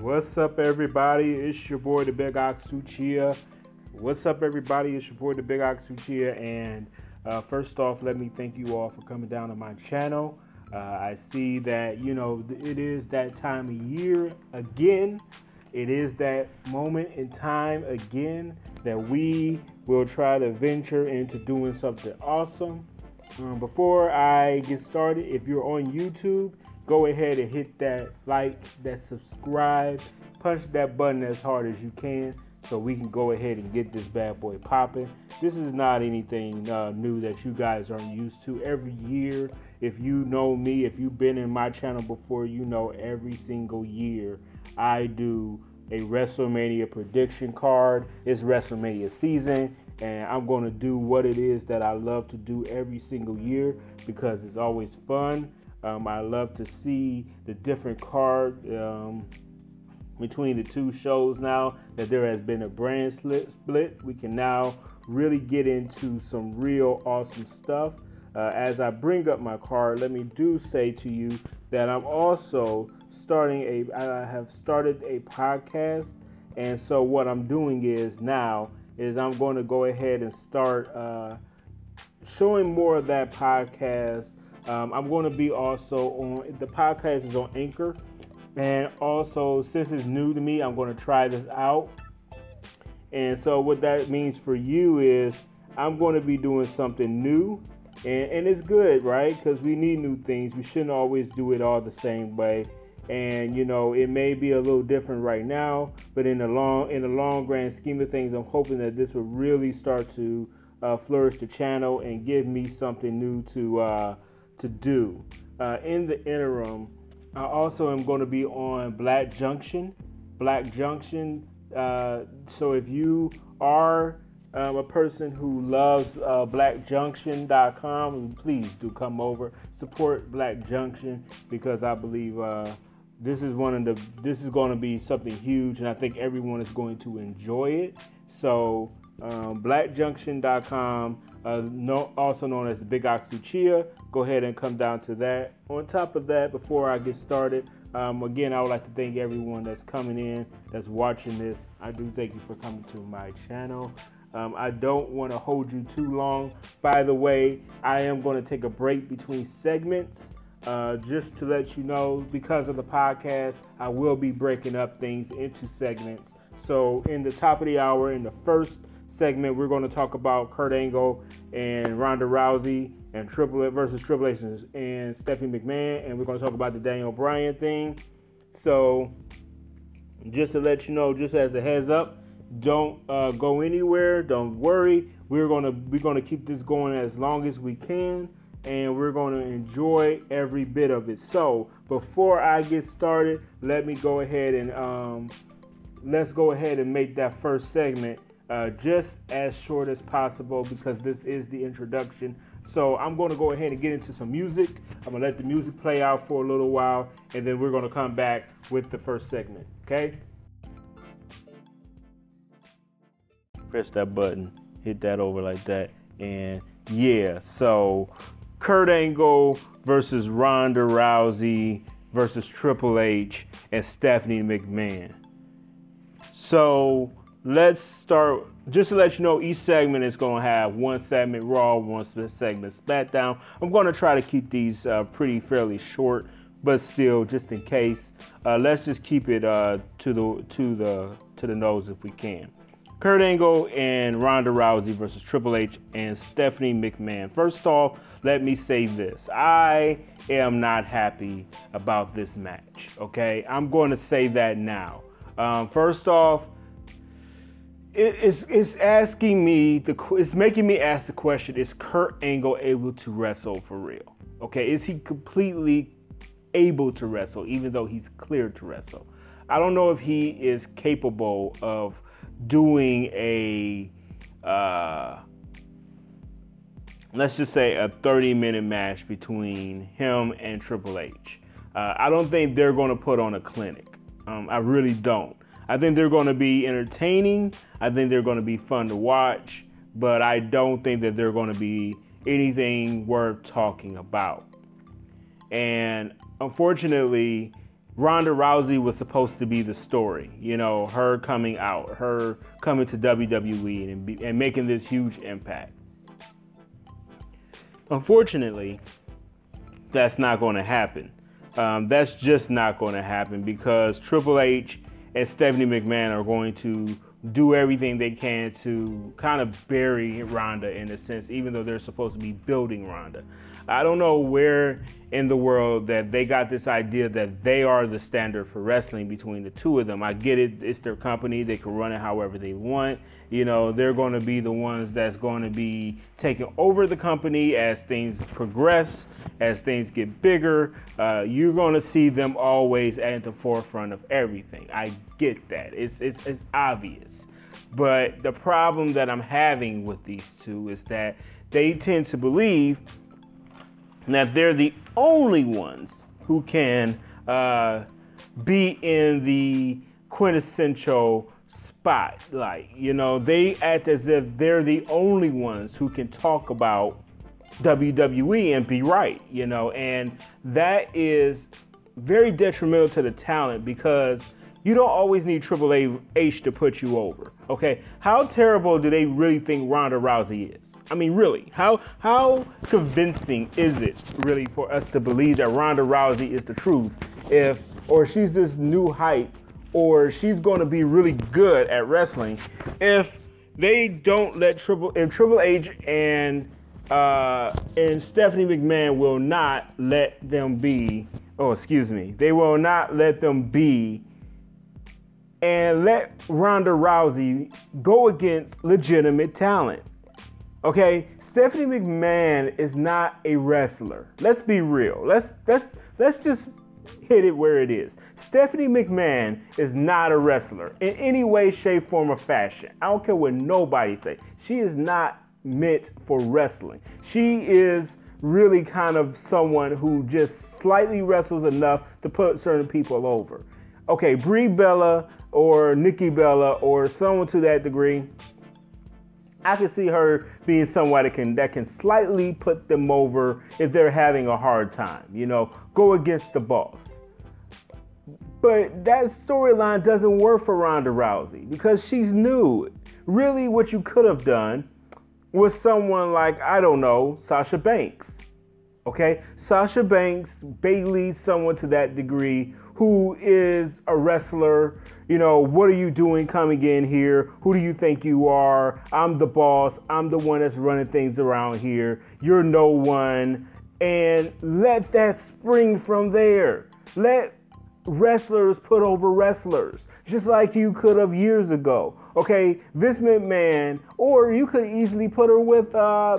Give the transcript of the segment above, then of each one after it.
What's up, everybody? It's your boy, the Big Ox Uchiha. What's up, everybody? It's your boy, the Big Ox Uchiha. And uh, first off, let me thank you all for coming down to my channel. Uh, I see that, you know, it is that time of year again. It is that moment in time again that we will try to venture into doing something awesome. Um, before I get started, if you're on YouTube, go ahead and hit that like, that subscribe, punch that button as hard as you can so we can go ahead and get this bad boy popping. This is not anything uh, new that you guys aren't used to. Every year, if you know me, if you've been in my channel before, you know every single year I do a WrestleMania prediction card. It's WrestleMania season, and I'm going to do what it is that I love to do every single year because it's always fun. Um, I love to see the different cards um, between the two shows now that there has been a brand split. We can now really get into some real awesome stuff. Uh, as I bring up my card, let me do say to you that I'm also starting a I have started a podcast, and so what I'm doing is now is I'm going to go ahead and start uh, showing more of that podcast. Um, I'm going to be also on the podcast is on Anchor, and also since it's new to me, I'm going to try this out. And so what that means for you is I'm going to be doing something new. And, and it's good, right? Because we need new things. We shouldn't always do it all the same way and you know it may be a little different right now but in the long in the long grand scheme of things i'm hoping that this will really start to uh, flourish the channel and give me something new to uh, to do uh, in the interim i also am going to be on black junction black junction uh, so if you are um, a person who loves uh, blackjunction.com please do come over support black junction because i believe uh, this is one of the this is going to be something huge and i think everyone is going to enjoy it so um, blackjunction.com uh, no, also known as big ox Uchiha. Go ahead and come down to that on top of that before i get started um, again i would like to thank everyone that's coming in that's watching this i do thank you for coming to my channel um, I don't want to hold you too long. By the way, I am going to take a break between segments. Uh, just to let you know, because of the podcast, I will be breaking up things into segments. So, in the top of the hour, in the first segment, we're going to talk about Kurt Angle and Ronda Rousey and Triple versus Triple H and Stephanie McMahon, and we're going to talk about the Daniel Bryan thing. So, just to let you know, just as a heads up, don't uh, go anywhere. Don't worry. We're gonna we're gonna keep this going as long as we can and we're to enjoy every bit of it. So, before I get started, let me go ahead and um, let's go ahead and make that first segment uh, just as short as possible because this is the introduction. So, I'm going to go ahead and get into some music. I'm going to let the music play out for a little while, and then we're going to come back with the first segment. Okay? Press that button, hit that over like that, and yeah, so Kurt Angle versus Ronda Rousey versus Triple H and Stephanie McMahon. So let's start. Just to let you know, each segment is going to have one segment Raw, one segment SmackDown. I'm going to try to keep these uh, pretty fairly short, but still, just in case, uh, let's just keep it uh, to the to the to the nose if we can. Kurt Angle and Ronda Rousey versus Triple H and Stephanie McMahon. First off, let me say this. I am not happy about this match, okay? I'm going to say that now. Um, first off, it's, it's asking me, the, it's making me ask the question is Kurt Angle able to wrestle for real? Okay, is he completely able to wrestle, even though he's cleared to wrestle? I don't know if he is capable of doing a uh, let's just say a 30 minute match between him and Triple H. Uh, I don't think they're going to put on a clinic. Um, I really don't. I think they're going to be entertaining. I think they're going to be fun to watch, but I don't think that they're going to be anything worth talking about. And unfortunately, Ronda Rousey was supposed to be the story, you know, her coming out, her coming to WWE and, be, and making this huge impact. Unfortunately, that's not going to happen. Um, that's just not going to happen because Triple H and Stephanie McMahon are going to do everything they can to kind of bury Ronda in a sense, even though they're supposed to be building Ronda. I don't know where in the world that they got this idea that they are the standard for wrestling between the two of them. I get it, it's their company, they can run it however they want. You know, they're going to be the ones that's going to be taking over the company as things progress, as things get bigger. Uh, you're going to see them always at the forefront of everything. I get that, it's, it's, it's obvious. But the problem that I'm having with these two is that they tend to believe that they're the only ones who can uh, be in the quintessential spotlight. You know, they act as if they're the only ones who can talk about WWE and be right, you know, and that is very detrimental to the talent because you don't always need Triple H to put you over. Okay, how terrible do they really think Ronda Rousey is? I mean, really, how how convincing is it really for us to believe that Ronda Rousey is the truth, if or she's this new hype, or she's going to be really good at wrestling, if they don't let Triple if Triple H and uh, and Stephanie McMahon will not let them be. Oh, excuse me. They will not let them be and let Ronda Rousey go against legitimate talent. Okay, Stephanie McMahon is not a wrestler. Let's be real. Let's let's let's just hit it where it is. Stephanie McMahon is not a wrestler in any way, shape, form, or fashion. I don't care what nobody say. She is not meant for wrestling. She is really kind of someone who just slightly wrestles enough to put certain people over. Okay, Brie Bella or Nikki Bella or someone to that degree, I can see her being someone that can that can slightly put them over if they're having a hard time. You know, go against the boss. But that storyline doesn't work for Ronda Rousey because she's new. Really, what you could have done was someone like I don't know Sasha Banks. Okay, Sasha Banks, Bayley, someone to that degree who is a wrestler. You know, what are you doing coming in here? Who do you think you are? I'm the boss. I'm the one that's running things around here. You're no one. And let that spring from there. Let wrestlers put over wrestlers, just like you could have years ago. Okay, Vince McMahon, or you could easily put her with, uh,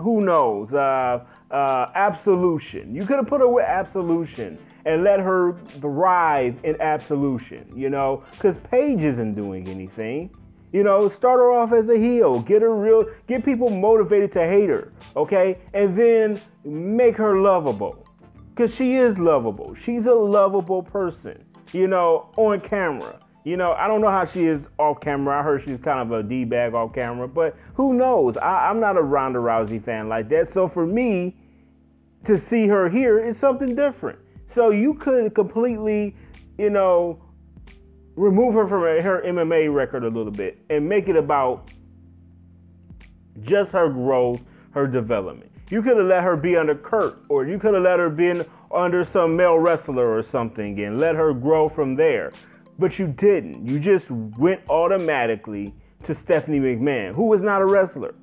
who knows, uh, uh, Absolution. You could have put her with Absolution and let her thrive in absolution, you know, because Paige isn't doing anything. You know, start her off as a heel, get her real, get people motivated to hate her, okay, and then make her lovable, because she is lovable. She's a lovable person, you know, on camera. You know, I don't know how she is off camera. I heard she's kind of a D bag off camera, but who knows? I, I'm not a Ronda Rousey fan like that. So for me to see her here is something different. So you could completely, you know, remove her from her MMA record a little bit and make it about just her growth, her development. You could have let her be under Kurt, or you could have let her be under some male wrestler or something and let her grow from there. But you didn't. You just went automatically to Stephanie McMahon, who was not a wrestler.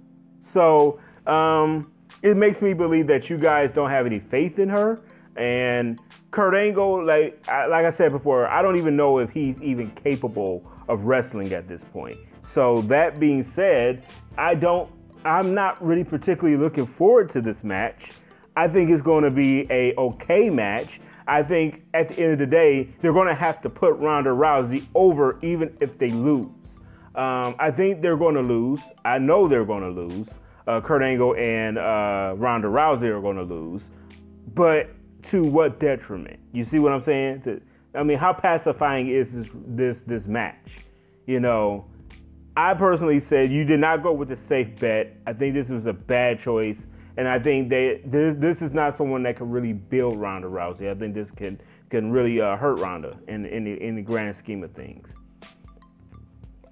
So um, it makes me believe that you guys don't have any faith in her. And Kurt Angle, like like I said before, I don't even know if he's even capable of wrestling at this point. So that being said, I don't I'm not really particularly looking forward to this match. I think it's going to be a okay match. I think at the end of the day, they're going to have to put Ronda Rousey over even if they lose. Um, I think they're going to lose. I know they're going to lose. Uh, Kurt Angle and uh, Ronda Rousey are going to lose. But to what detriment? You see what I'm saying? To, I mean, how pacifying is this this this match? You know, I personally said you did not go with the safe bet. I think this was a bad choice, and I think they this this is not someone that can really build Ronda Rousey. I think this can can really uh, hurt Ronda in in the, in the grand scheme of things.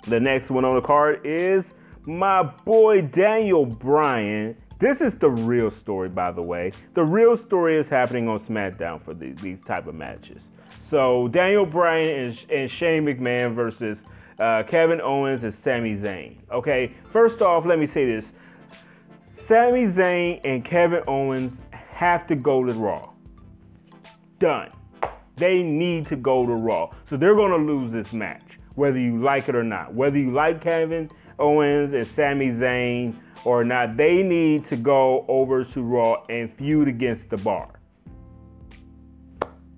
The next one on the card is my boy Daniel Bryan. This is the real story, by the way. The real story is happening on SmackDown for these, these type of matches. So Daniel Bryan and, and Shane McMahon versus uh, Kevin Owens and Sami Zayn. Okay, first off, let me say this: Sami Zayn and Kevin Owens have to go to Raw. Done. They need to go to Raw. So they're going to lose this match, whether you like it or not. Whether you like Kevin Owens and Sami Zayn or not, they need to go over to Raw and feud against the bar.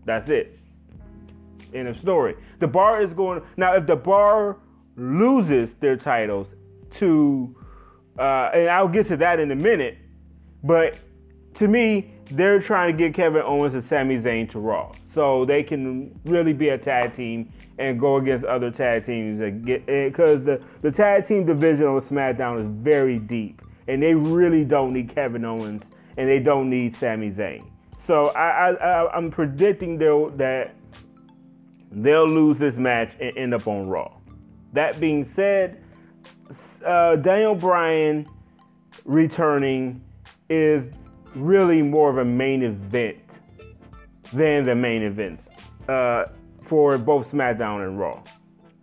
That's it. End of story. The bar is going now. If the bar loses their titles to, uh, and I'll get to that in a minute, but to me, they're trying to get Kevin Owens and Sami Zayn to Raw, so they can really be a tag team and go against other tag teams because the the tag team division on SmackDown is very deep, and they really don't need Kevin Owens and they don't need Sami Zayn. So I, I, am predicting they'll, that they'll lose this match and end up on Raw. That being said, uh, Daniel Bryan returning is really more of a main event than the main events uh, for both SmackDown and Raw.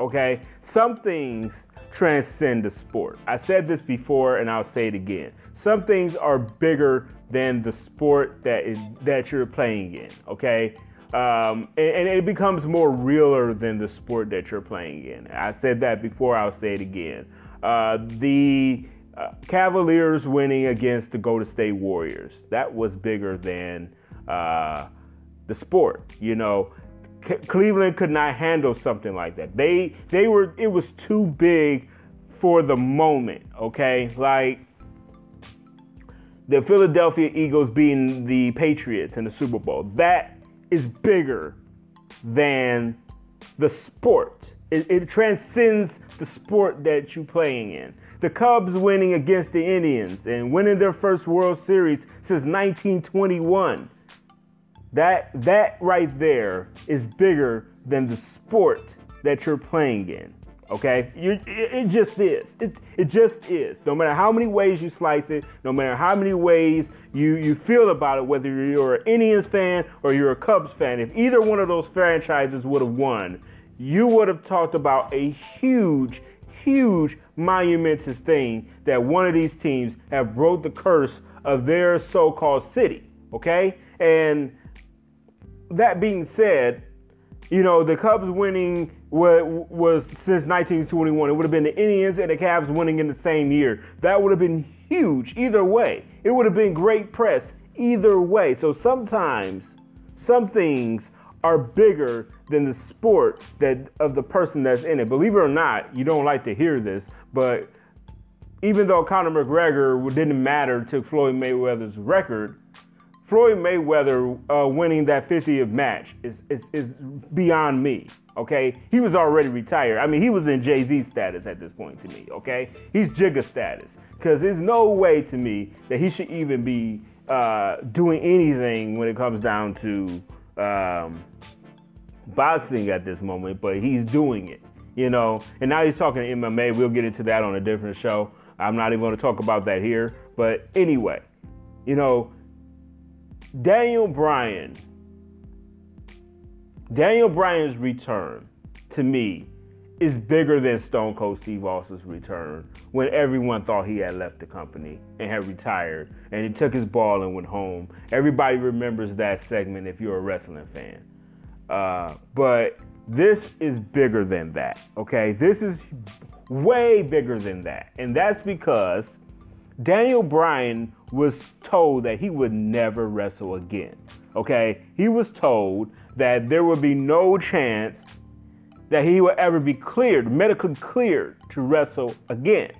Okay? Some things transcend the sport. I said this before and I'll say it again. Some things are bigger than the sport that is that you're playing in, okay? Um, and, and, it becomes more realer than the sport that you're playing in. I said that before, I'll say it again. Uh, the uh, Cavaliers winning against the Golden State Warriors. That was bigger than uh, the sport. You know, C- Cleveland could not handle something like that. They they were it was too big for the moment. Okay, like the Philadelphia Eagles being the Patriots in the Super Bowl. That is bigger than the sport. It, it transcends the sport that you're playing in the Cubs winning against the Indians and winning their first World Series since 1921. That that right there is bigger than the sport that you're playing in. Okay, it, it, just is. It, it just is. No matter how many ways you slice it, no matter how many ways you, you feel about it, whether you're an Indians fan or you're a Cubs fan, if either one of those franchises would have won, you would have talked about a huge, huge monumentous thing that one of these teams have broke the curse of their so-called city. Okay, and that being said, you know the Cubs winning was, was since 1921. It would have been the Indians and the Cavs winning in the same year. That would have been huge either way. It would have been great press either way. So sometimes some things are bigger than the sport that of the person that's in it. Believe it or not, you don't like to hear this, but even though Conor McGregor didn't matter to Floyd Mayweather's record, Floyd Mayweather uh, winning that 50th match is, is, is beyond me. Okay, he was already retired. I mean, he was in Jay Z status at this point to me. Okay, he's Jigga status because there's no way to me that he should even be uh, doing anything when it comes down to um, boxing at this moment. But he's doing it you know. And now he's talking MMA. We'll get into that on a different show. I'm not even going to talk about that here. But anyway, you know, Daniel Bryan, Daniel Bryan's return to me is bigger than Stone Cold Steve Austin's return when everyone thought he had left the company and had retired and he took his ball and went home. Everybody remembers that segment if you're a wrestling fan. Uh, but this is bigger than that, okay? This is way bigger than that. And that's because Daniel Bryan was told that he would never wrestle again, okay? He was told that there would be no chance that he would ever be cleared, medically cleared to wrestle again.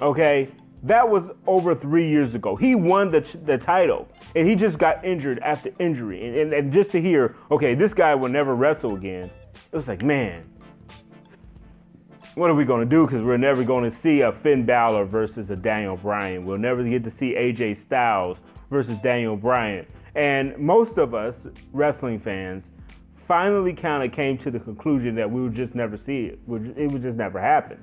Okay? That was over three years ago. He won the, the title and he just got injured after injury. And, and, and just to hear, okay, this guy will never wrestle again, it was like, man, what are we going to do? Because we're never going to see a Finn Balor versus a Daniel Bryan. We'll never get to see AJ Styles versus Daniel Bryan. And most of us wrestling fans finally kind of came to the conclusion that we would just never see it. It would just never happen.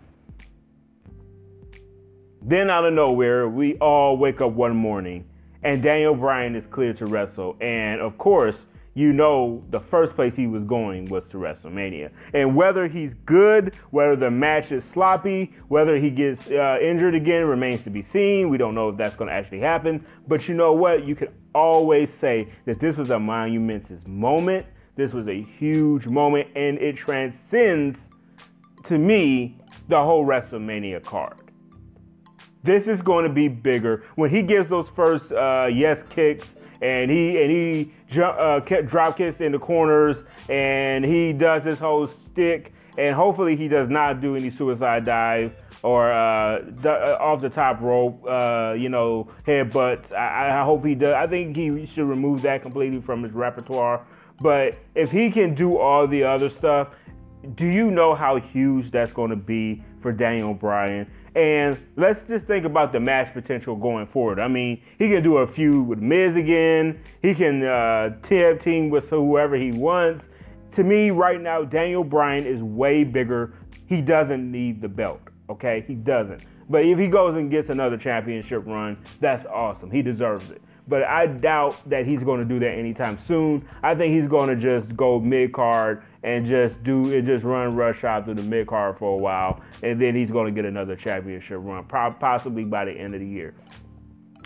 Then out of nowhere, we all wake up one morning and Daniel Bryan is cleared to wrestle. And of course, you know the first place he was going was to WrestleMania. And whether he's good, whether the match is sloppy, whether he gets uh, injured again remains to be seen. We don't know if that's going to actually happen. But you know what? You can always say that this was a monumentous moment. This was a huge moment, and it transcends, to me, the whole WrestleMania card. This is going to be bigger when he gives those first uh, yes kicks and he and he uh, drop kicks in the corners and he does his whole stick and hopefully he does not do any suicide dive or uh, uh off the top rope, uh, you know, headbutts. I, I hope he does. I think he should remove that completely from his repertoire. But if he can do all the other stuff, do you know how huge that's going to be for Daniel Bryan? And let's just think about the match potential going forward. I mean, he can do a feud with Miz again. He can uh, tag team with whoever he wants. To me, right now, Daniel Bryan is way bigger. He doesn't need the belt. Okay, he doesn't. But if he goes and gets another championship run, that's awesome. He deserves it but I doubt that he's going to do that anytime soon. I think he's going to just go mid card and just do it, just run rush out through the mid card for a while, and then he's going to get another championship run, possibly by the end of the year.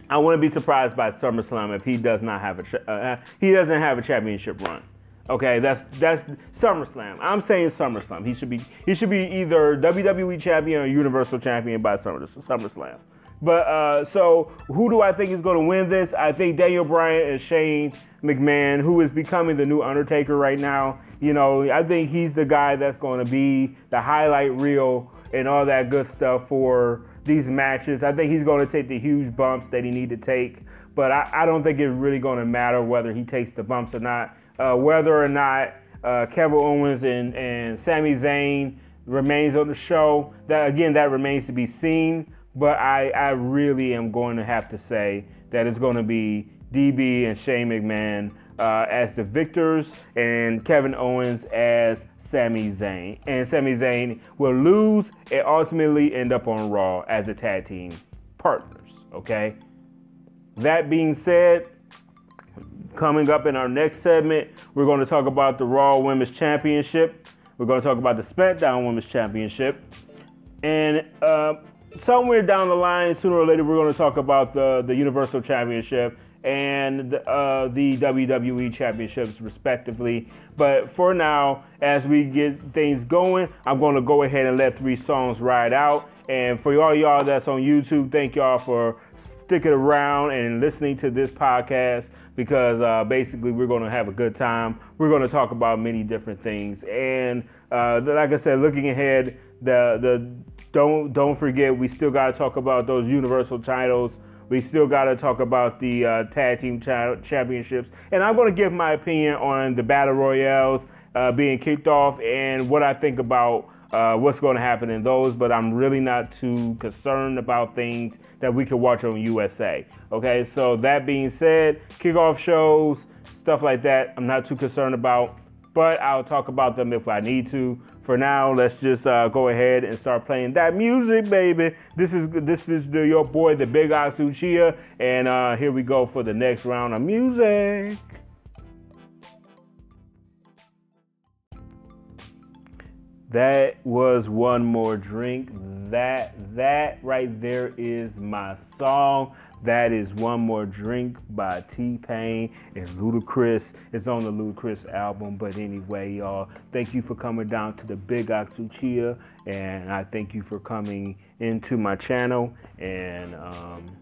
I wouldn't be surprised by SummerSlam if he does not have a uh, he doesn't have a championship run. Okay, that's that's SummerSlam. I'm saying SummerSlam. He should be he should be either WWE champion or Universal champion by Summer SummerSlam. But uh, so who do I think is going to win this? I think Daniel Bryan and Shane McMahon, who is becoming the new Undertaker right now. You know, I think he's the guy that's going to be the highlight reel and all that good stuff for these matches. I think he's going to take the huge bumps that he need to take. But I, I don't think it's really going to matter whether he takes the bumps or not. Uh, whether or not uh, Kevin Owens and, and Sami Zayn remains on the show, that again, that remains to be seen. But I, I really am going to have to say that it's going to be DB and Shane McMahon uh, as the victors and Kevin Owens as Sami Zayn. And Sami Zayn will lose and ultimately end up on Raw as a tag team partners. Okay? That being said, coming up in our next segment, we're going to talk about the Raw Women's Championship. We're going to talk about the SmackDown Women's Championship. And uh, somewhere down the line, sooner or later, we're going to talk about the, the Universal Championship and the, uh, the WWE Championships, respectively. But for now, as we get things going, I'm going to go ahead and let three songs ride out. And for all y'all that's on YouTube, thank y'all for sticking around and listening to this podcast because uh, basically we're going to have a good time. We're going to talk about many different things. And uh, like I said, looking ahead, the the don't don't forget we still got to talk about those universal titles. We still got to talk about the uh, tag team championships, and I'm going to give my opinion on the battle royales uh, being kicked off and what I think about uh, what's going to happen in those. But I'm really not too concerned about things that we can watch on USA. Okay, so that being said, kickoff shows, stuff like that, I'm not too concerned about, but I'll talk about them if I need to for now, let's just uh, go ahead and start playing that music, baby. This is this is the, your boy, the Big Ox Uchiha, and uh, here we go for the next round of music. That was one more drink. That that right there is my song. That is One More Drink by T Pain and Ludacris. It's on the Ludacris album. But anyway, y'all, thank you for coming down to the Big Ox Uchiha. And I thank you for coming into my channel. And um,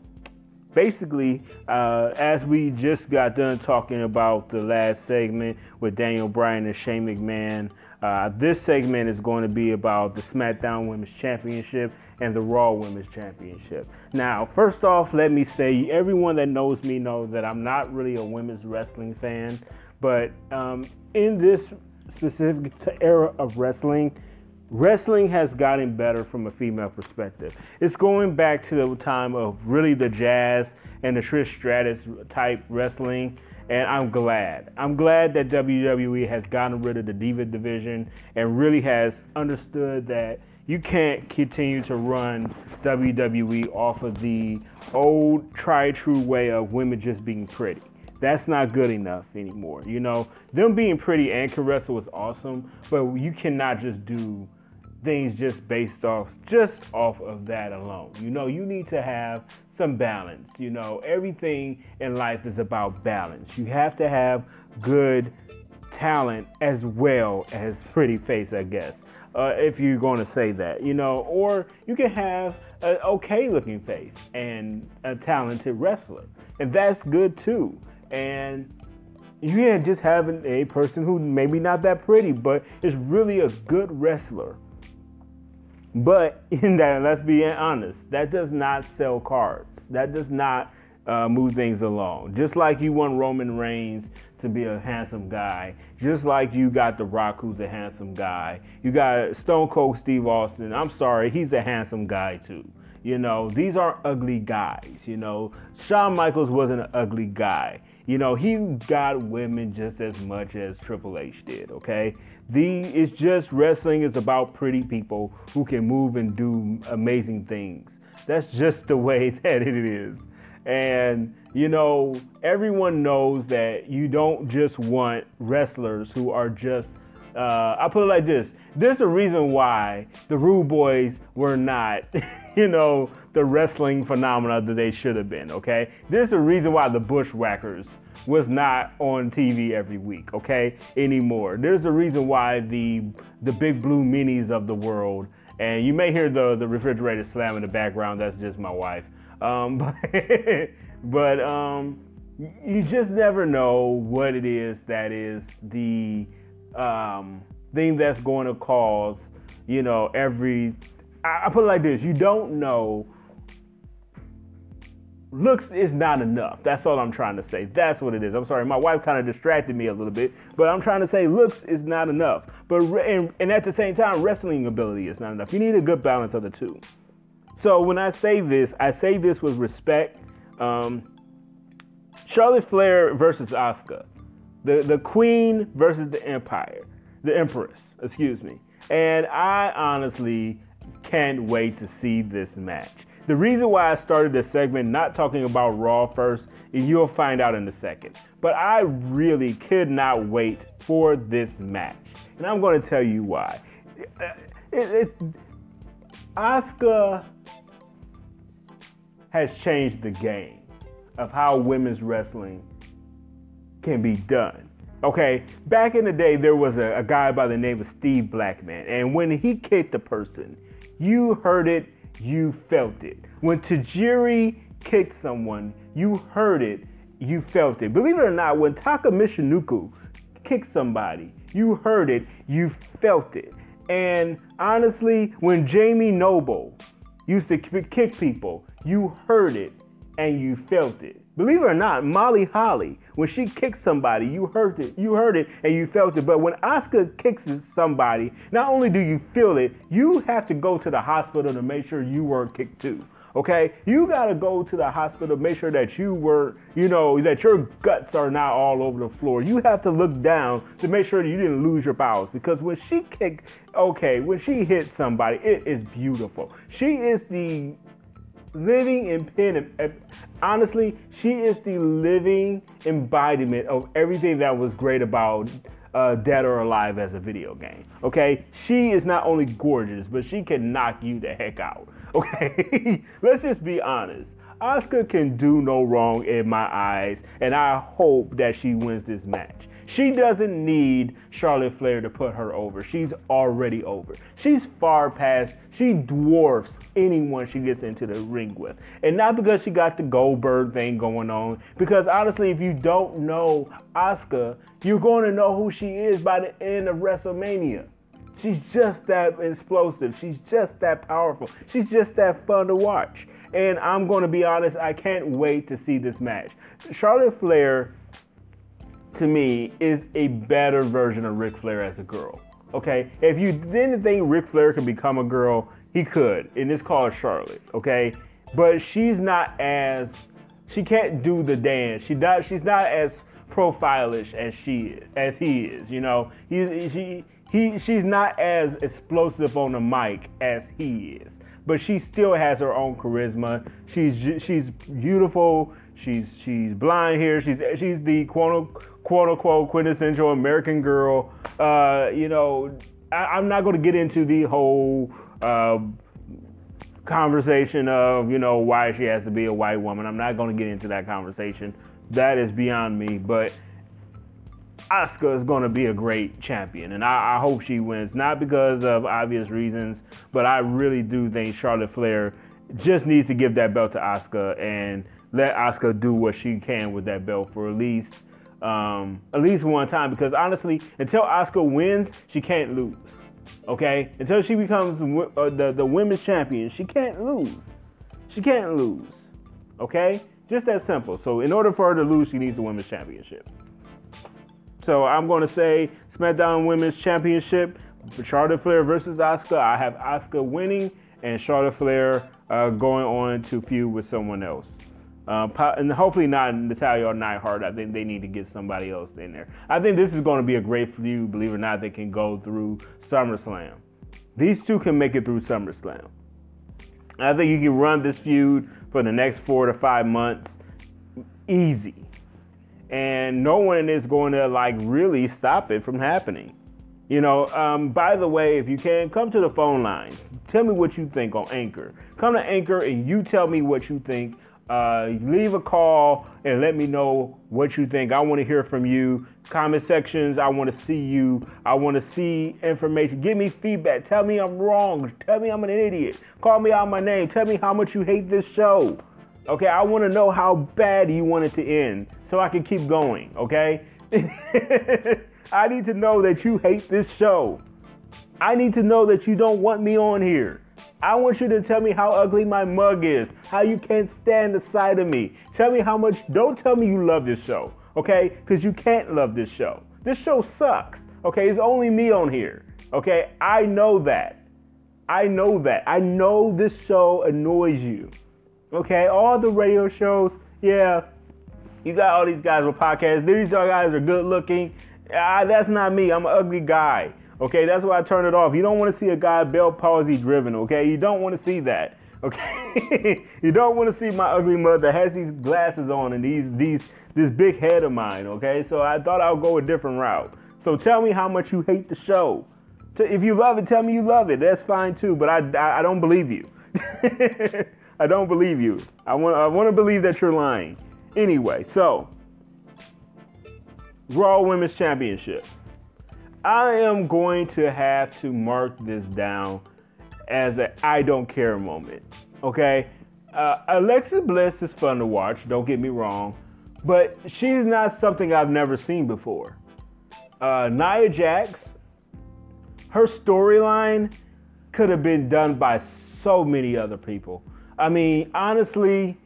basically, uh, as we just got done talking about the last segment with Daniel Bryan and Shane McMahon, uh, this segment is going to be about the SmackDown Women's Championship and the Raw Women's Championship. Now, first off, let me say everyone that knows me knows that I'm not really a women's wrestling fan, but um, in this specific era of wrestling, wrestling has gotten better from a female perspective. It's going back to the time of really the jazz and the Trish Stratus type wrestling. And I'm glad. I'm glad that WWE has gotten rid of the Diva division and really has understood that you can't continue to run WWE off of the old tried true way of women just being pretty. That's not good enough anymore. You know, them being pretty and can wrestle was awesome, but you cannot just do things just based off just off of that alone. You know, you need to have some balance. You know, everything in life is about balance. You have to have good talent as well as pretty face, I guess. Uh, if you're going to say that, you know, or you can have an okay looking face and a talented wrestler, and that's good too. And you can just having a person who maybe not that pretty, but is really a good wrestler but in that, let's be honest, that does not sell cards. That does not uh, move things along. Just like you want Roman Reigns to be a handsome guy, just like you got The Rock, who's a handsome guy. You got Stone Cold Steve Austin. I'm sorry, he's a handsome guy too. You know, these are ugly guys. You know, Shawn Michaels wasn't an ugly guy. You know, he got women just as much as Triple H did, okay? The it's just wrestling is about pretty people who can move and do amazing things. That's just the way that it is. And you know, everyone knows that you don't just want wrestlers who are just uh, I put it like this. There's a reason why the Rude Boys were not, you know, the wrestling phenomena that they should have been, okay? There's a reason why the Bushwhackers was not on TV every week, okay, anymore. There's a reason why the the big blue minis of the world, and you may hear the the refrigerator slam in the background. That's just my wife. Um, but but um, you just never know what it is that is the um, thing that's going to cause, you know, every. I, I put it like this: you don't know looks is not enough. That's all I'm trying to say. That's what it is. I'm sorry, my wife kind of distracted me a little bit, but I'm trying to say looks is not enough. But and, and at the same time, wrestling ability is not enough. You need a good balance of the two. So when I say this, I say this with respect. Um, Charlotte Flair versus Asuka, the the Queen versus the Empire, the Empress, excuse me. And I honestly can't wait to see this match. The reason why I started this segment not talking about Raw first, you'll find out in a second. But I really could not wait for this match. And I'm going to tell you why. Uh, it, it, Asuka has changed the game of how women's wrestling can be done. Okay, back in the day, there was a, a guy by the name of Steve Blackman, and when he kicked a person, you heard it you felt it. When Tajiri kicked someone, you heard it, you felt it. Believe it or not, when Taka kicked somebody, you heard it, you felt it. And honestly, when Jamie Noble used to kick people, you heard it and you felt it. Believe it or not, Molly Holly, when she kicked somebody, you heard it, you heard it, and you felt it. But when Asuka kicks somebody, not only do you feel it, you have to go to the hospital to make sure you weren't kicked too. Okay, you gotta go to the hospital, make sure that you were, you know, that your guts are not all over the floor. You have to look down to make sure that you didn't lose your bowels because when she kicked, okay, when she hit somebody, it is beautiful. She is the living in pen. Honestly, she is the living embodiment of everything that was great about uh, Dead or Alive as a video game. Okay, she is not only gorgeous, but she can knock you the heck out. Okay, let's just be honest. Asuka can do no wrong in my eyes, and I hope that she wins this match. She doesn't need Charlotte Flair to put her over. She's already over. She's far past, she dwarfs anyone she gets into the ring with. And not because she got the Goldberg thing going on, because honestly, if you don't know Asuka, you're going to know who she is by the end of WrestleMania. She's just that explosive. She's just that powerful. She's just that fun to watch. And I'm going to be honest, I can't wait to see this match. Charlotte Flair to me, is a better version of Ric Flair as a girl. Okay, if you didn't think Ric Flair could become a girl, he could, and it's called Charlotte. Okay, but she's not as she can't do the dance. She does. She's not as profilish as she is, as he is. You know, he she he she's not as explosive on the mic as he is, but she still has her own charisma. She's she's beautiful. She's she's blind here. She's she's the quote quote unquote quintessential American girl. Uh, you know, I, am not going to get into the whole. Uh, conversation of you know why she has to be a white woman. I'm not going to get into that conversation. That is beyond me. But Asuka is going to be a great champion, and I, I, hope she wins. Not because of obvious reasons, but I really do think Charlotte Flair just needs to give that belt to Asuka and let Asuka do what she can with that belt for at least um, at least one time. Because honestly, until Asuka wins, she can't lose. Okay, until she becomes uh, the the women's champion, she can't lose. She can't lose. Okay, just that simple. So in order for her to lose, she needs the women's championship. So I'm going to say SmackDown Women's Championship, Charlotte Flair versus Asuka. I have Asuka winning and Charlotte Flair uh, going on to feud with someone else. Uh, and hopefully not Natalya or Neidhart. I think they need to get somebody else in there. I think this is going to be a great feud. Believe it or not, they can go through SummerSlam. These two can make it through SummerSlam. I think you can run this feud for the next four to five months easy and no one is going to like really stop it from happening. You know, um, by the way, if you can, come to the phone lines. Tell me what you think on Anchor. Come to Anchor and you tell me what you think. Uh, leave a call and let me know what you think. I want to hear from you. Comment sections, I want to see you. I want to see information. Give me feedback. Tell me I'm wrong. Tell me I'm an idiot. Call me out my name. Tell me how much you hate this show. Okay, I want to know how bad you want it to end so I can keep going, okay? I need to know that you hate this show. I need to know that you don't want me on here. I want you to tell me how ugly my mug is, how you can't stand the sight of me. Tell me how much, don't tell me you love this show, okay? Because you can't love this show. This show sucks, okay? It's only me on here, okay? I know that. I know that. I know this show annoys you. Okay, all the radio shows, yeah, you got all these guys with podcasts. These guys are good looking. Ah, that's not me. I'm an ugly guy. Okay, that's why I turn it off. You don't want to see a guy Bell palsy driven. Okay, you don't want to see that. Okay, you don't want to see my ugly mother has these glasses on and these these this big head of mine. Okay, so I thought I'll go a different route. So tell me how much you hate the show. If you love it, tell me you love it. That's fine too. But I I, I don't believe you. I don't believe you. I want I want to believe that you're lying. Anyway, so Raw Women's Championship. I am going to have to mark this down as a I don't care moment. Okay? Uh, Alexa Bliss is fun to watch, don't get me wrong, but she's not something I've never seen before. Uh, Nia Jax, her storyline could have been done by so many other people. I mean, honestly,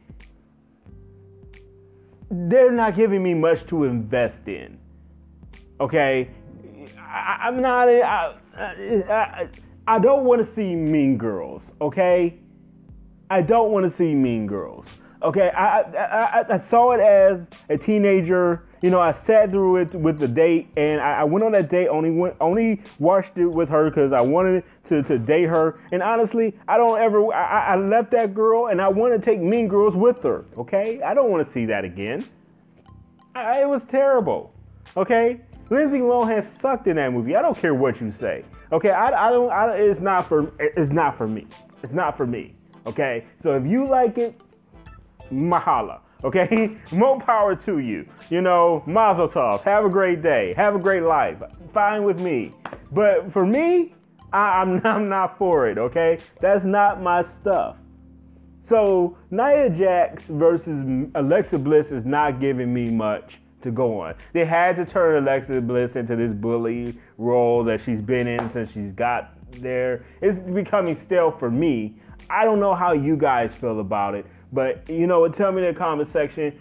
they're not giving me much to invest in. Okay, I, am not. I, I, I don't want to see Mean Girls. Okay, I don't want to see Mean Girls. Okay, I, I, I, saw it as a teenager. You know, I sat through it with the date, and I, I went on that date. Only went, only watched it with her because I wanted to, to date her. And honestly, I don't ever. I, I left that girl, and I want to take Mean Girls with her. Okay, I don't want to see that again. I, it was terrible. Okay, Lindsay Lohan sucked in that movie. I don't care what you say. Okay, I, I don't. I, it's not for. It's not for me. It's not for me. Okay, so if you like it, mahala. Okay, more power to you. You know, mazel tov. Have a great day. Have a great life. Fine with me. But for me, I, I'm, I'm not for it. Okay, that's not my stuff. So Nia Jax versus Alexa Bliss is not giving me much to go on. They had to turn Alexa Bliss into this bully role that she's been in since she's got there. It's becoming stale for me. I don't know how you guys feel about it. But you know, tell me in the comment section.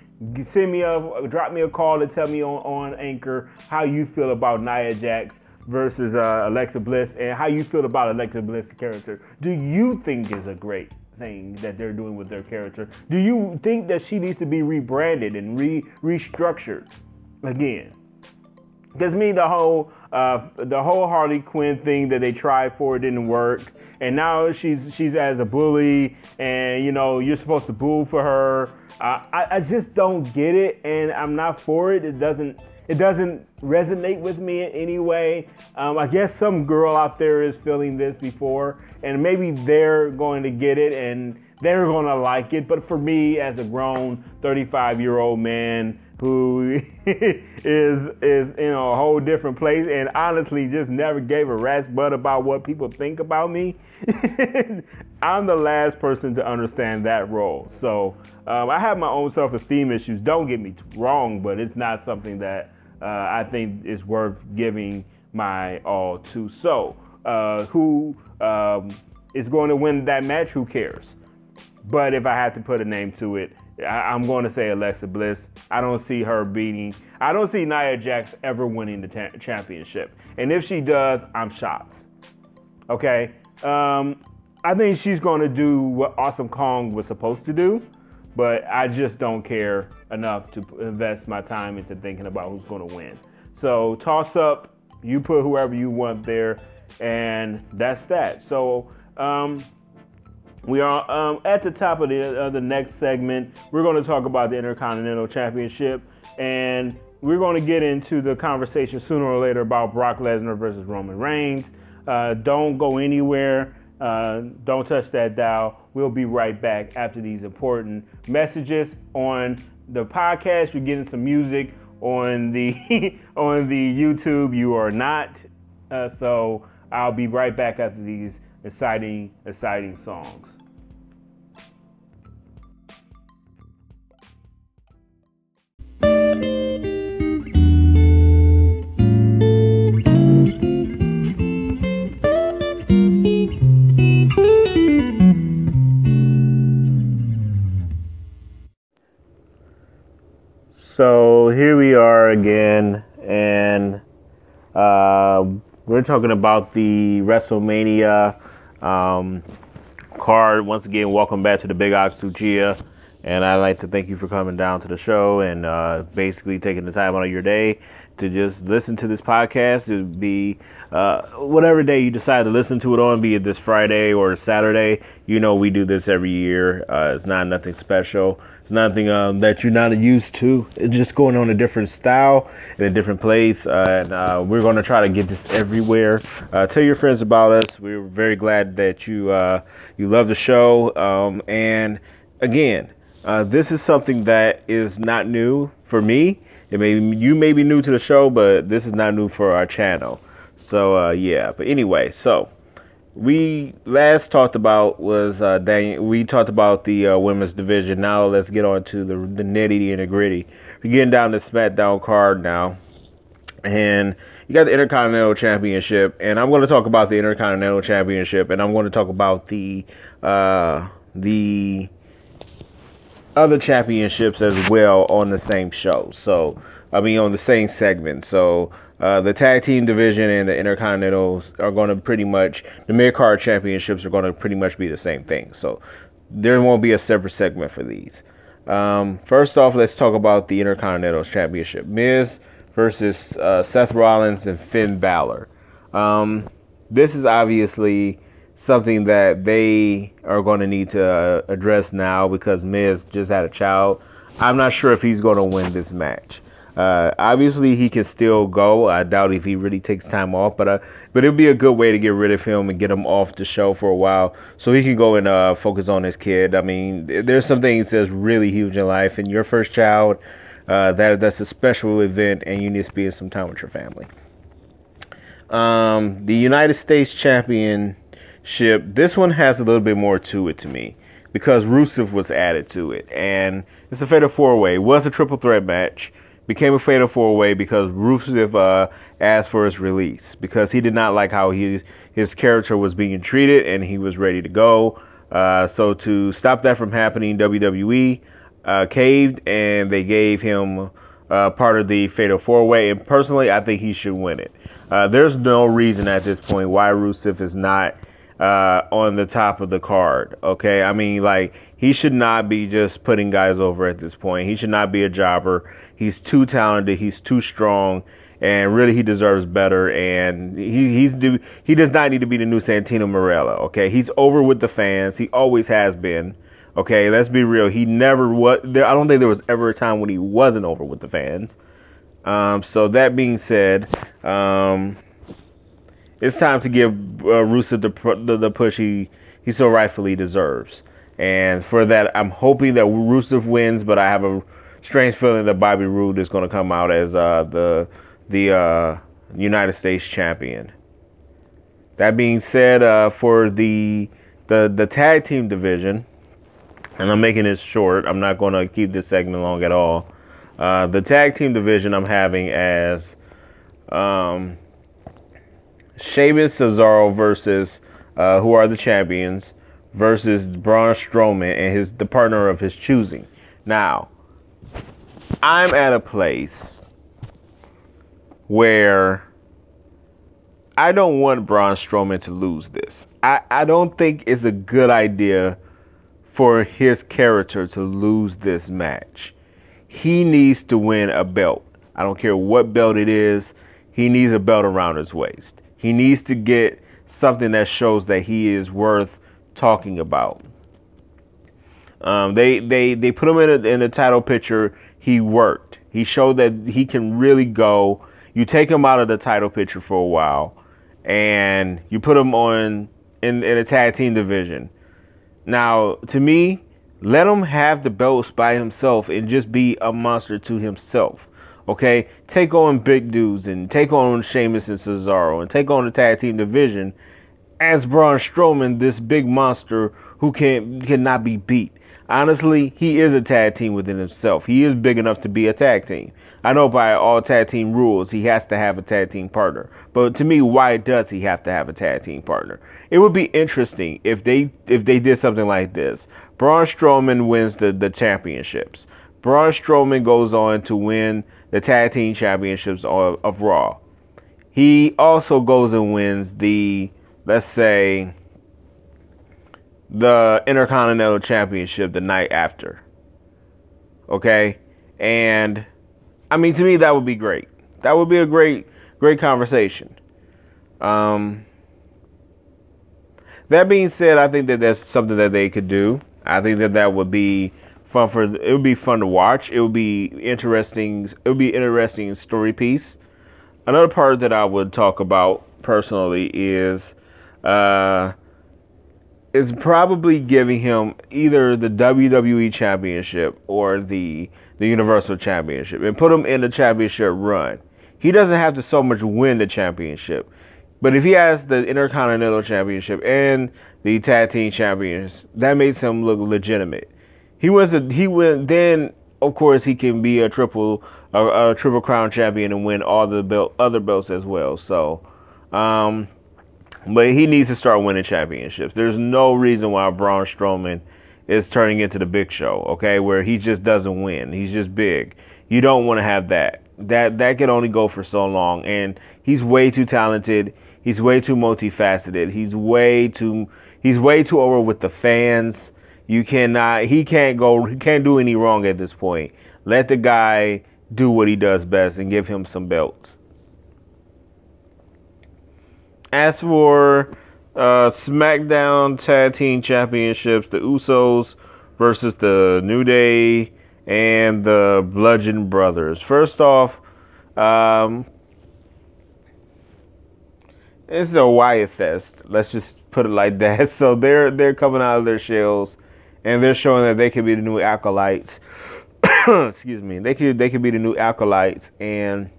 Send me a drop me a call to tell me on, on Anchor how you feel about Nia Jax versus uh, Alexa Bliss and how you feel about Alexa Bliss' character. Do you think is a great thing that they're doing with their character? Do you think that she needs to be rebranded and re restructured? again. Because me, the whole uh, the whole Harley Quinn thing that they tried for didn't work, and now she's she's as a bully, and you know you're supposed to boo for her. Uh, I I just don't get it, and I'm not for it. It doesn't it doesn't resonate with me in any way. Um, I guess some girl out there is feeling this before, and maybe they're going to get it and they're going to like it. But for me, as a grown 35 year old man who is is in a whole different place and honestly just never gave a rat's butt about what people think about me, I'm the last person to understand that role. So um, I have my own self esteem issues. Don't get me wrong, but it's not something that uh, I think is worth giving my all to. So, uh, who um, is going to win that match? Who cares? But if I had to put a name to it, I, am going to say Alexa Bliss. I don't see her beating. I don't see Nia Jax ever winning the ta- championship. And if she does, I'm shocked. Okay. Um, I think she's going to do what Awesome Kong was supposed to do but I just don't care enough to invest my time into thinking about who's going to win. So toss up, you put whoever you want there, and that's that. So um, we are um, at the top of the, uh, the next segment. We're going to talk about the Intercontinental Championship, and we're going to get into the conversation sooner or later about Brock Lesnar versus Roman Reigns. Uh, don't go anywhere. Uh, don't touch that dial. We'll be right back after these important messages on the podcast. You're getting some music on the on the YouTube. You are not. Uh, so I'll be right back after these exciting exciting songs. Talking about the WrestleMania um, card. Once again, welcome back to the Big Ox Uchiha, and I'd like to thank you for coming down to the show and uh, basically taking the time out of your day to just listen to this podcast. To be uh, whatever day you decide to listen to it on, be it this Friday or Saturday. You know we do this every year. Uh, it's not nothing special. It's nothing um, that you're not used to. It's just going on a different style in a different place. Uh, and uh, we're going to try to get this everywhere. Uh, tell your friends about us. We're very glad that you uh, you love the show. Um, and again, this is something that is not new for me. It may you may be new to the show, but this is not new for our channel. So uh, yeah. But anyway, so we last talked about was uh, Daniel. We talked about the uh, women's division. Now let's get on to the the nitty and the gritty. We're getting down the SmackDown card now, and you got the Intercontinental Championship, and I'm going to talk about the Intercontinental Championship, and I'm going to talk about the uh, the other championships as well on the same show. So I mean on the same segment. So uh, the tag team division and the intercontinentals are going to pretty much the mid card championships are going to pretty much be the same thing. So there won't be a separate segment for these. Um, first off, let's talk about the Intercontinental Championship: Miz versus uh, Seth Rollins and Finn Balor. Um, this is obviously something that they are going to need to uh, address now because Miz just had a child. I'm not sure if he's going to win this match. Uh, obviously, he can still go. I doubt if he really takes time off, but uh, but it'd be a good way to get rid of him and get him off the show for a while, so he can go and uh, focus on his kid. I mean, there's some things that's really huge in life, and your first child, uh, that that's a special event, and you need to spend some time with your family. Um, the United States Championship. This one has a little bit more to it to me because Rusev was added to it, and it's a fatal four way. It was a triple threat match became a fatal four way because Rusev uh, asked for his release because he did not like how he, his character was being treated and he was ready to go. Uh, so to stop that from happening, WWE uh, caved and they gave him uh, part of the fatal four way. And personally, I think he should win it. Uh, there's no reason at this point why Rusev is not uh, on the top of the card. Okay, I mean like he should not be just putting guys over at this point. He should not be a jobber He's too talented. He's too strong, and really he deserves better. And he he's do he does not need to be the new Santino Marella. Okay, he's over with the fans. He always has been. Okay, let's be real. He never was. There, I don't think there was ever a time when he wasn't over with the fans. Um, so that being said, um, it's time to give uh, Rusev the, the, the push he he so rightfully deserves. And for that, I'm hoping that Rusev wins, but I have a strange feeling that Bobby Roode is going to come out as uh, the the uh, United States champion. That being said, uh, for the the the tag team division, and I'm making this short. I'm not going to keep this segment long at all. Uh, the tag team division I'm having as um, Sheamus Cesaro versus uh, who are the champions versus Braun Strowman and his the partner of his choosing. Now, I'm at a place where I don't want Braun Strowman to lose this. I, I don't think it's a good idea for his character to lose this match. He needs to win a belt. I don't care what belt it is. He needs a belt around his waist. He needs to get something that shows that he is worth talking about. Um, they they they put him in a, in the title picture. He worked. He showed that he can really go. You take him out of the title picture for a while, and you put him on in in a tag team division. Now, to me, let him have the belts by himself and just be a monster to himself. Okay, take on big dudes and take on Sheamus and Cesaro and take on the tag team division as Braun Strowman, this big monster who can cannot be beat. Honestly, he is a tag team within himself. He is big enough to be a tag team. I know by all tag team rules, he has to have a tag team partner. But to me, why does he have to have a tag team partner? It would be interesting if they if they did something like this. Braun Strowman wins the, the championships. Braun Strowman goes on to win the tag team championships of, of Raw. He also goes and wins the let's say the Intercontinental Championship the night after. Okay? And I mean to me that would be great. That would be a great great conversation. Um that being said, I think that that's something that they could do. I think that that would be fun for it would be fun to watch. It would be interesting. It would be interesting story piece. Another part that I would talk about personally is uh, is probably giving him either the WWE Championship or the the Universal Championship and put him in the championship run. He doesn't have to so much win the championship, but if he has the Intercontinental Championship and the Tag Team Champions, that makes him look legitimate. He was a he went then. Of course, he can be a triple a, a triple crown champion and win all the belt other belts as well. So, um, but he needs to start winning championships. There's no reason why Braun Strowman is turning into the Big Show, okay, where he just doesn't win. He's just big. You don't want to have that. That that can only go for so long, and he's way too talented. He's way too multifaceted. He's way too he's way too over with the fans. You cannot he can't go he can't do any wrong at this point. Let the guy do what he does best and give him some belts. As for uh, SmackDown Tag Team Championships, the Usos versus the New Day and the Bludgeon Brothers. First off, um, it's a Wyatt Fest. Let's just put it like that. So they're they're coming out of their shells, and they're showing that they could be the new acolytes. Excuse me. They could they could be the new acolytes, and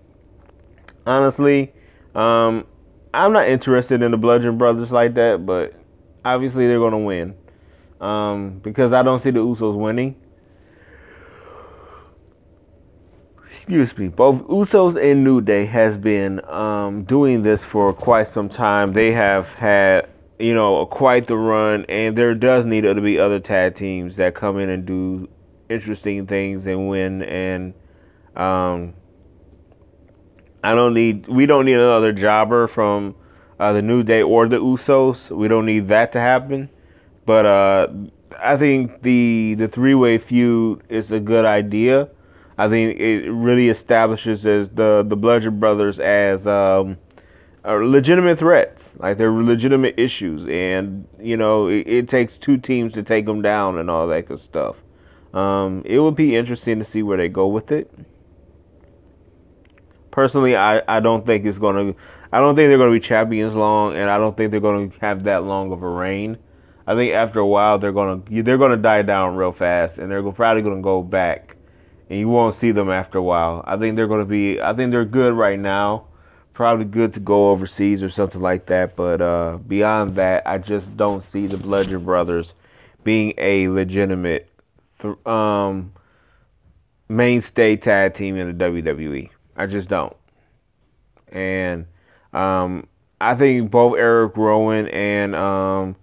honestly, um, I'm not interested in the Bludgeon Brothers like that, but obviously they're gonna win um, because I don't see the Usos winning. Excuse me. Both Usos and New Day has been um, doing this for quite some time. They have had you know quite the run, and there does need to be other tag teams that come in and do interesting things and win and um, I don't need. We don't need another jobber from uh, the New Day or the Usos. We don't need that to happen. But uh, I think the the three way feud is a good idea. I think it really establishes as the the Bludgeon Brothers as um, legitimate threats, like they're legitimate issues, and you know it, it, takes two teams to take them down and all that good stuff. Um, it would be interesting to see where they go with it. Personally, I, I don't think it's gonna. I don't think they're gonna be champions long, and I don't think they're gonna have that long of a reign. I think after a while they're gonna they're gonna die down real fast, and they're probably gonna go back, and you won't see them after a while. I think they're gonna be. I think they're good right now probably good to go overseas or something like that. But uh, beyond that, I just don't see the Bludgeon Brothers being a legitimate th- um, mainstay tag team in the WWE. I just don't. And um, I think both Eric Rowan and um,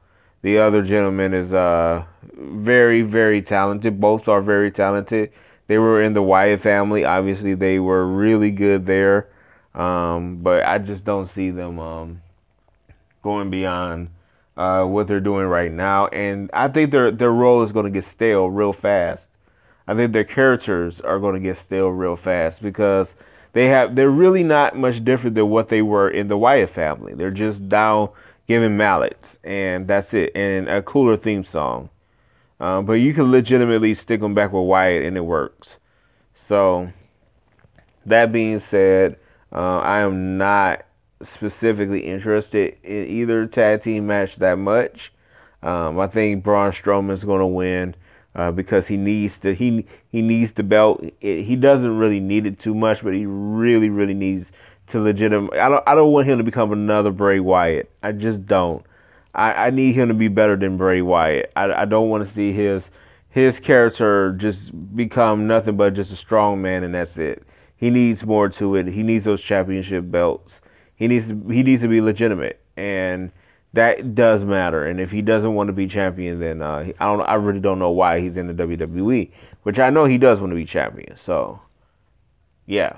the other gentleman is uh, very, very talented. Both are very talented. They were in the Wyatt family. Obviously, they were really good there. Um, but I just don't see them um, going beyond uh, what they're doing right now. And I think their their role is going to get stale real fast. I think their characters are going to get stale real fast because they have they're really not much different than what they were in the Wyatt family. They're just now giving mallets, and that's it, and a cooler theme song. Um, but you can legitimately stick them back with Wyatt, and it works. So that being said, uh, I am not specifically interested in either tag team match that much. Um, I think Braun Strowman is going to win uh, because he needs the he he needs the belt. It, he doesn't really need it too much, but he really really needs to legitimate. I don't I don't want him to become another Bray Wyatt. I just don't. I, I need him to be better than Bray Wyatt. I, I don't want to see his his character just become nothing but just a strong man and that's it. He needs more to it. He needs those championship belts. He needs to, he needs to be legitimate, and that does matter. And if he doesn't want to be champion, then uh, I don't. I really don't know why he's in the WWE, which I know he does want to be champion. So, yeah.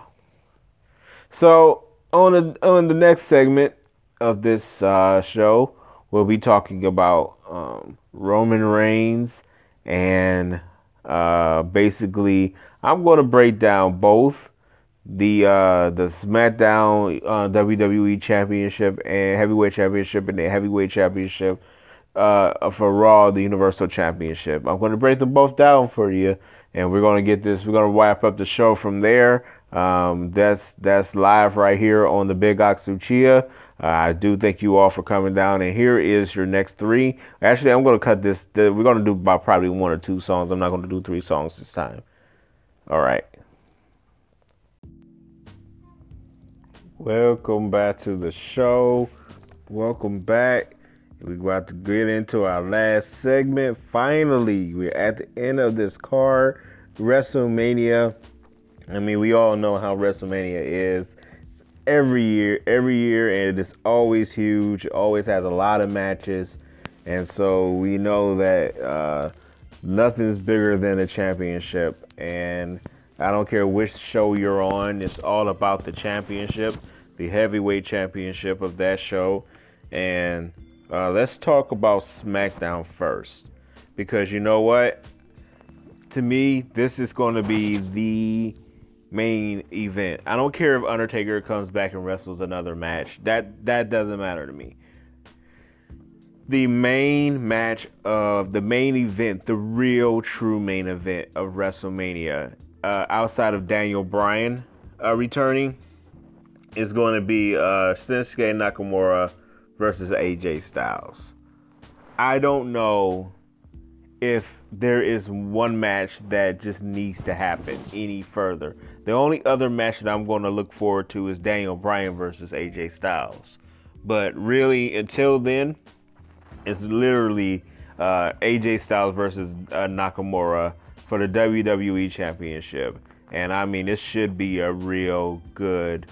So on the on the next segment of this uh, show, we'll be talking about um, Roman Reigns and uh, basically I'm going to break down both the uh, the SmackDown uh, WWE Championship and Heavyweight Championship and the Heavyweight Championship uh, for Raw, the Universal Championship. I'm going to break them both down for you, and we're going to get this. We're going to wrap up the show from there. Um, that's that's live right here on the Big Ox Uchiha. Uh, I do thank you all for coming down, and here is your next three. Actually, I'm going to cut this. We're going to do about probably one or two songs. I'm not going to do three songs this time. All right. Welcome back to the show. Welcome back. We're about to get into our last segment. Finally, we're at the end of this card. WrestleMania. I mean, we all know how WrestleMania is. Every year, every year, and it's always huge. Always has a lot of matches, and so we know that uh, nothing's bigger than a championship. And I don't care which show you're on, it's all about the championship, the heavyweight championship of that show. And uh, let's talk about SmackDown first. Because you know what? To me, this is going to be the main event. I don't care if Undertaker comes back and wrestles another match. That that doesn't matter to me. The main match of the main event, the real true main event of WrestleMania uh, outside of Daniel Bryan uh, returning is going to be uh, Shinsuke Nakamura versus AJ Styles. I don't know if there is one match that just needs to happen any further. The only other match that I'm going to look forward to is Daniel Bryan versus AJ Styles. But really, until then, it's literally uh, AJ Styles versus uh, Nakamura for the WWE Championship. And I mean, this should be a real good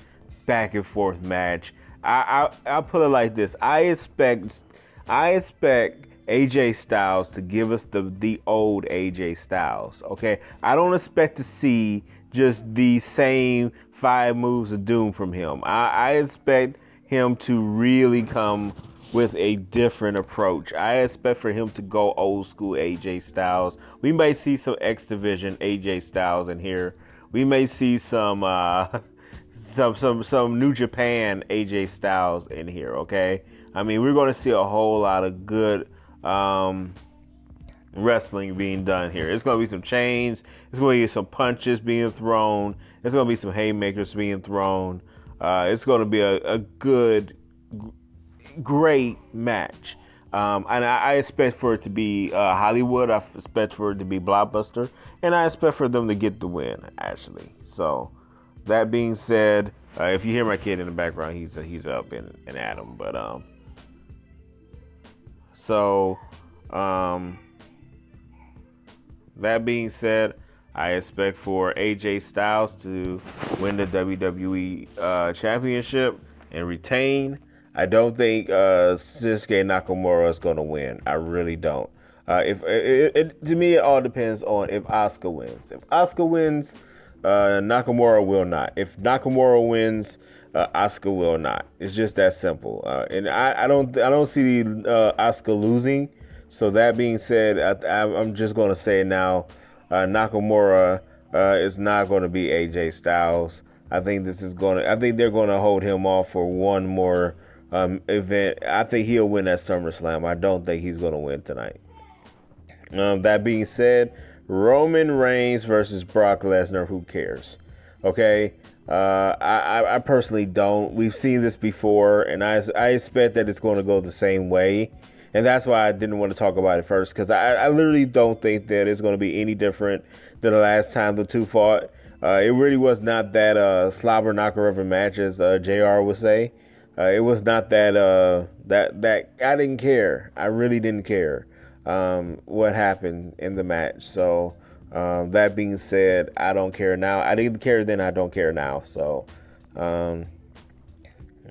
back and forth match. I, I I'll put it like this: I expect I expect AJ Styles to give us the the old AJ Styles. Okay, I don't expect to see just the same five moves of doom from him. I, I expect him to really come with a different approach. I expect for him to go old school AJ Styles. We may see some X Division AJ Styles in here we may see some uh, some some some New Japan AJ Styles in here. Okay, I mean we're going to see a whole lot of good um, wrestling being done here. It's going to be some chains. It's going to be some punches being thrown. It's going to be some haymakers being thrown. Uh, it's going to be a, a good, great match. Um, and I, I, expect for it to be uh, Hollywood. I expect for it to be blockbuster, and I expect for them to get the win. Actually, so that being said, uh, if you hear my kid in the background, he's he's up in, in Adam. But um, so um, that being said, I expect for AJ Styles to win the WWE uh, Championship and retain. I don't think uh, Shinsuke Nakamura is going to win. I really don't. Uh, if it, it, to me, it all depends on if Asuka wins. If Asuka wins, uh, Nakamura will not. If Nakamura wins, uh, Asuka will not. It's just that simple. Uh, and I, I, don't I don't see uh, Asuka losing. So that being said, I, am just going to say now, uh, Nakamura uh, is not going to be AJ Styles. I think this is going to. I think they're going to hold him off for one more um, event. I think he'll win at SummerSlam. I don't think he's going to win tonight. Um, that being said, Roman Reigns versus Brock Lesnar. Who cares? Okay. Uh, I, I personally don't. We've seen this before, and I, I expect that it's going to go the same way. And that's why I didn't want to talk about it first, because I, I literally don't think that it's going to be any different than the last time the two fought. Uh, it really was not that uh, slobber knocker of a match, as uh, Jr. would say. Uh, it was not that uh, that that I didn't care. I really didn't care um, what happened in the match. So um, that being said, I don't care now. I didn't care then. I don't care now. So um,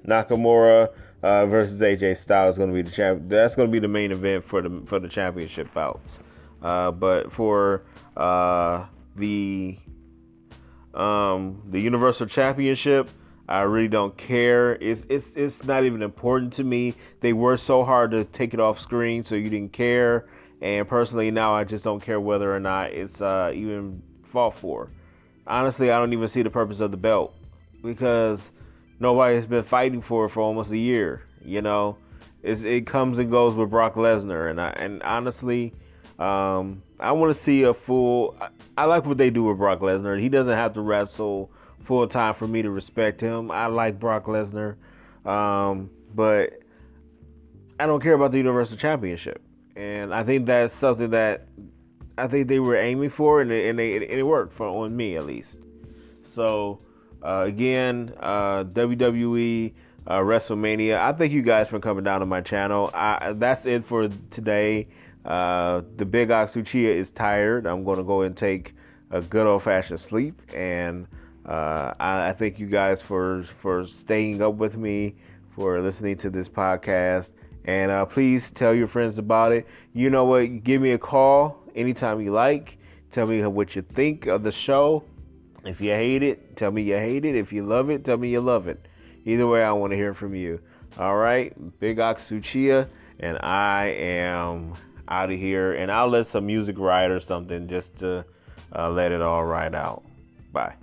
Nakamura uh, versus AJ Styles is going to be the champ. That's going to be the main event for the for the championship bouts. Uh, but for uh, the um, the Universal Championship, I really don't care. It's it's it's not even important to me. They were so hard to take it off screen, so you didn't care. And personally, now I just don't care whether or not it's uh, even fought for. Honestly, I don't even see the purpose of the belt because nobody has been fighting for it for almost a year. You know, it's, it comes and goes with Brock Lesnar, and I, and honestly, um, I want to see a full. I, I, like what they do with Brock Lesnar. He doesn't have to wrestle full time for me to respect him. I like Brock Lesnar, um, but I don't care about the Universal Championship and I think that's something that I think they were aiming for, and it, and, they, it worked for on me at least. So uh, again, uh, WWE uh, WrestleMania. I thank you guys for coming down to my channel. I, that's it for today. Uh, the Big Ox Uchiha is tired. I'm going to go and take a good old fashioned sleep, and uh, I, I thank you guys for for staying up with me, for listening to this podcast. And uh, please tell your friends about it. You know what? Give me a call anytime you like. Tell me what you think of the show. If you hate it, tell me you hate it. If you love it, tell me you love it. Either way, I want to hear from you. All right, Big Ox Uchiha, and I am out of here. And I'll let some music ride or something just to uh, let it all ride out. Bye.